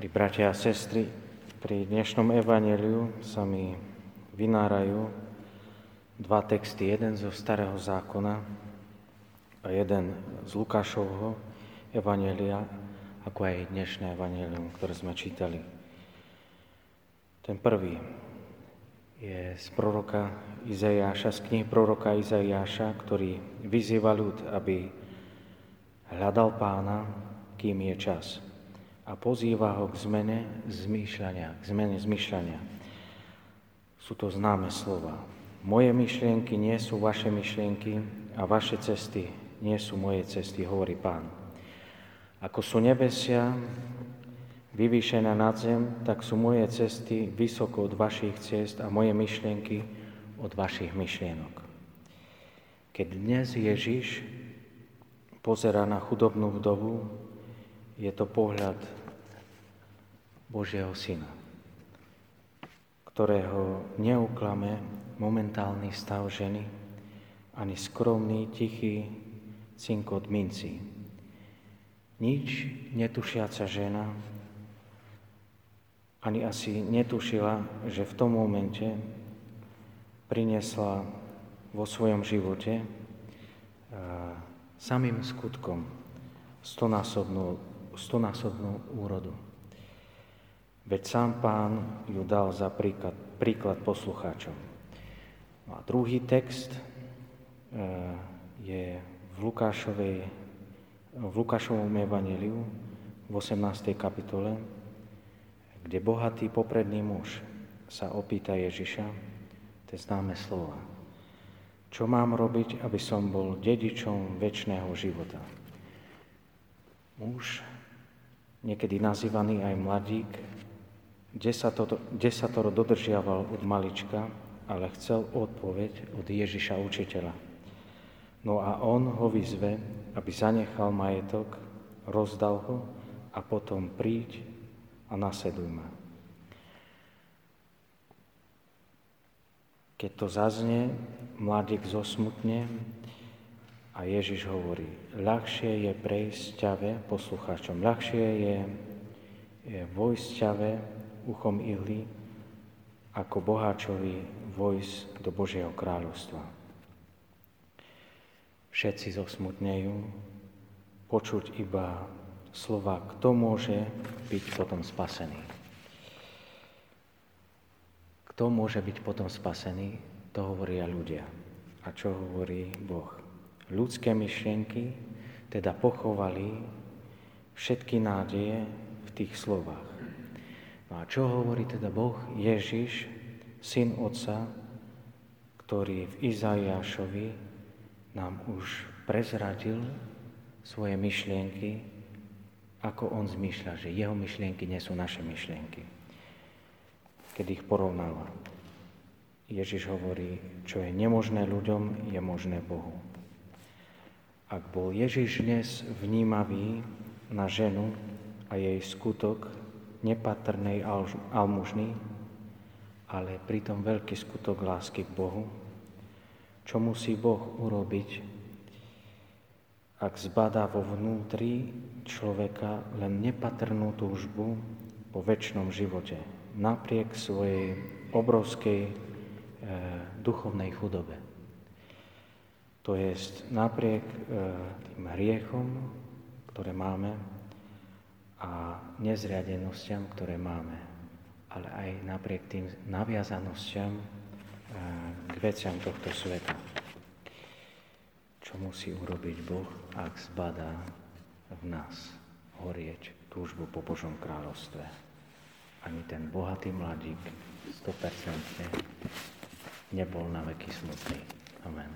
Milí bratia a sestry, pri dnešnom evaneliu sa mi vynárajú dva texty, jeden zo Starého zákona a jeden z Lukášovho evanelia, ako aj dnešné evanelium, ktoré sme čítali. Ten prvý je z proroka Izajáša, z knihy proroka Izajáša, ktorý vyzýva ľud, aby hľadal pána, kým je čas a pozýva ho k zmene zmýšľania, k zmene zmýšľania. Sú to známe slova. Moje myšlienky nie sú vaše myšlienky a vaše cesty nie sú moje cesty, hovorí pán. Ako sú nebesia vyvýšené nad zem, tak sú moje cesty vysoko od vašich cest a moje myšlienky od vašich myšlienok. Keď dnes Ježiš pozera na chudobnú vdovu, je to pohľad Božieho Syna, ktorého neuklame momentálny stav ženy, ani skromný, tichý cinkot minci. Nič netušiaca žena ani asi netušila, že v tom momente priniesla vo svojom živote samým skutkom stonásobnú, stonásobnú úrodu. Veď sám pán ju dal za príklad, príklad poslucháčom. No a druhý text e, je v, Lukášovej, v Lukášovom evaneliu v 18. kapitole, kde bohatý popredný muž sa opýta Ježiša, to známe slova. Čo mám robiť, aby som bol dedičom väčšného života? Muž, niekedy nazývaný aj mladík, desatoro, dodržiaval od malička, ale chcel odpoveď od Ježiša učiteľa. No a on ho vyzve, aby zanechal majetok, rozdal ho a potom príď a nasleduj ma. Keď to zaznie, mladík zosmutne a Ježiš hovorí, ľahšie je prejsť ťave poslucháčom, ľahšie je, je vojsť ťave uchom ihly, ako boháčovi vojsť do Božieho kráľovstva. Všetci zosmutnejú, počuť iba slova, kto môže byť potom spasený. Kto môže byť potom spasený, to hovoria ľudia. A čo hovorí Boh? Ľudské myšlienky teda pochovali všetky nádeje v tých slovách. A čo hovorí teda Boh? Ježiš, syn Otca, ktorý v Izaiášovi nám už prezradil svoje myšlienky, ako on zmýšľa, že jeho myšlienky nie sú naše myšlienky. Keď ich porovnáva. Ježiš hovorí, čo je nemožné ľuďom, je možné Bohu. Ak bol Ježiš dnes vnímavý na ženu a jej skutok, nepatrnej almužny, ale pritom veľký skutok lásky k Bohu. Čo musí Boh urobiť, ak zbadá vo vnútri človeka len nepatrnú túžbu po väčšnom živote, napriek svojej obrovskej e, duchovnej chudobe. To je napriek e, tým hriechom, ktoré máme, nezriadenostiam, ktoré máme, ale aj napriek tým naviazanostiam eh, k veciam tohto sveta. Čo musí urobiť Boh, ak zbadá v nás horieť túžbu po Božom kráľovstve. Ani ten bohatý mladík 100% nebol na veky smutný. Amen.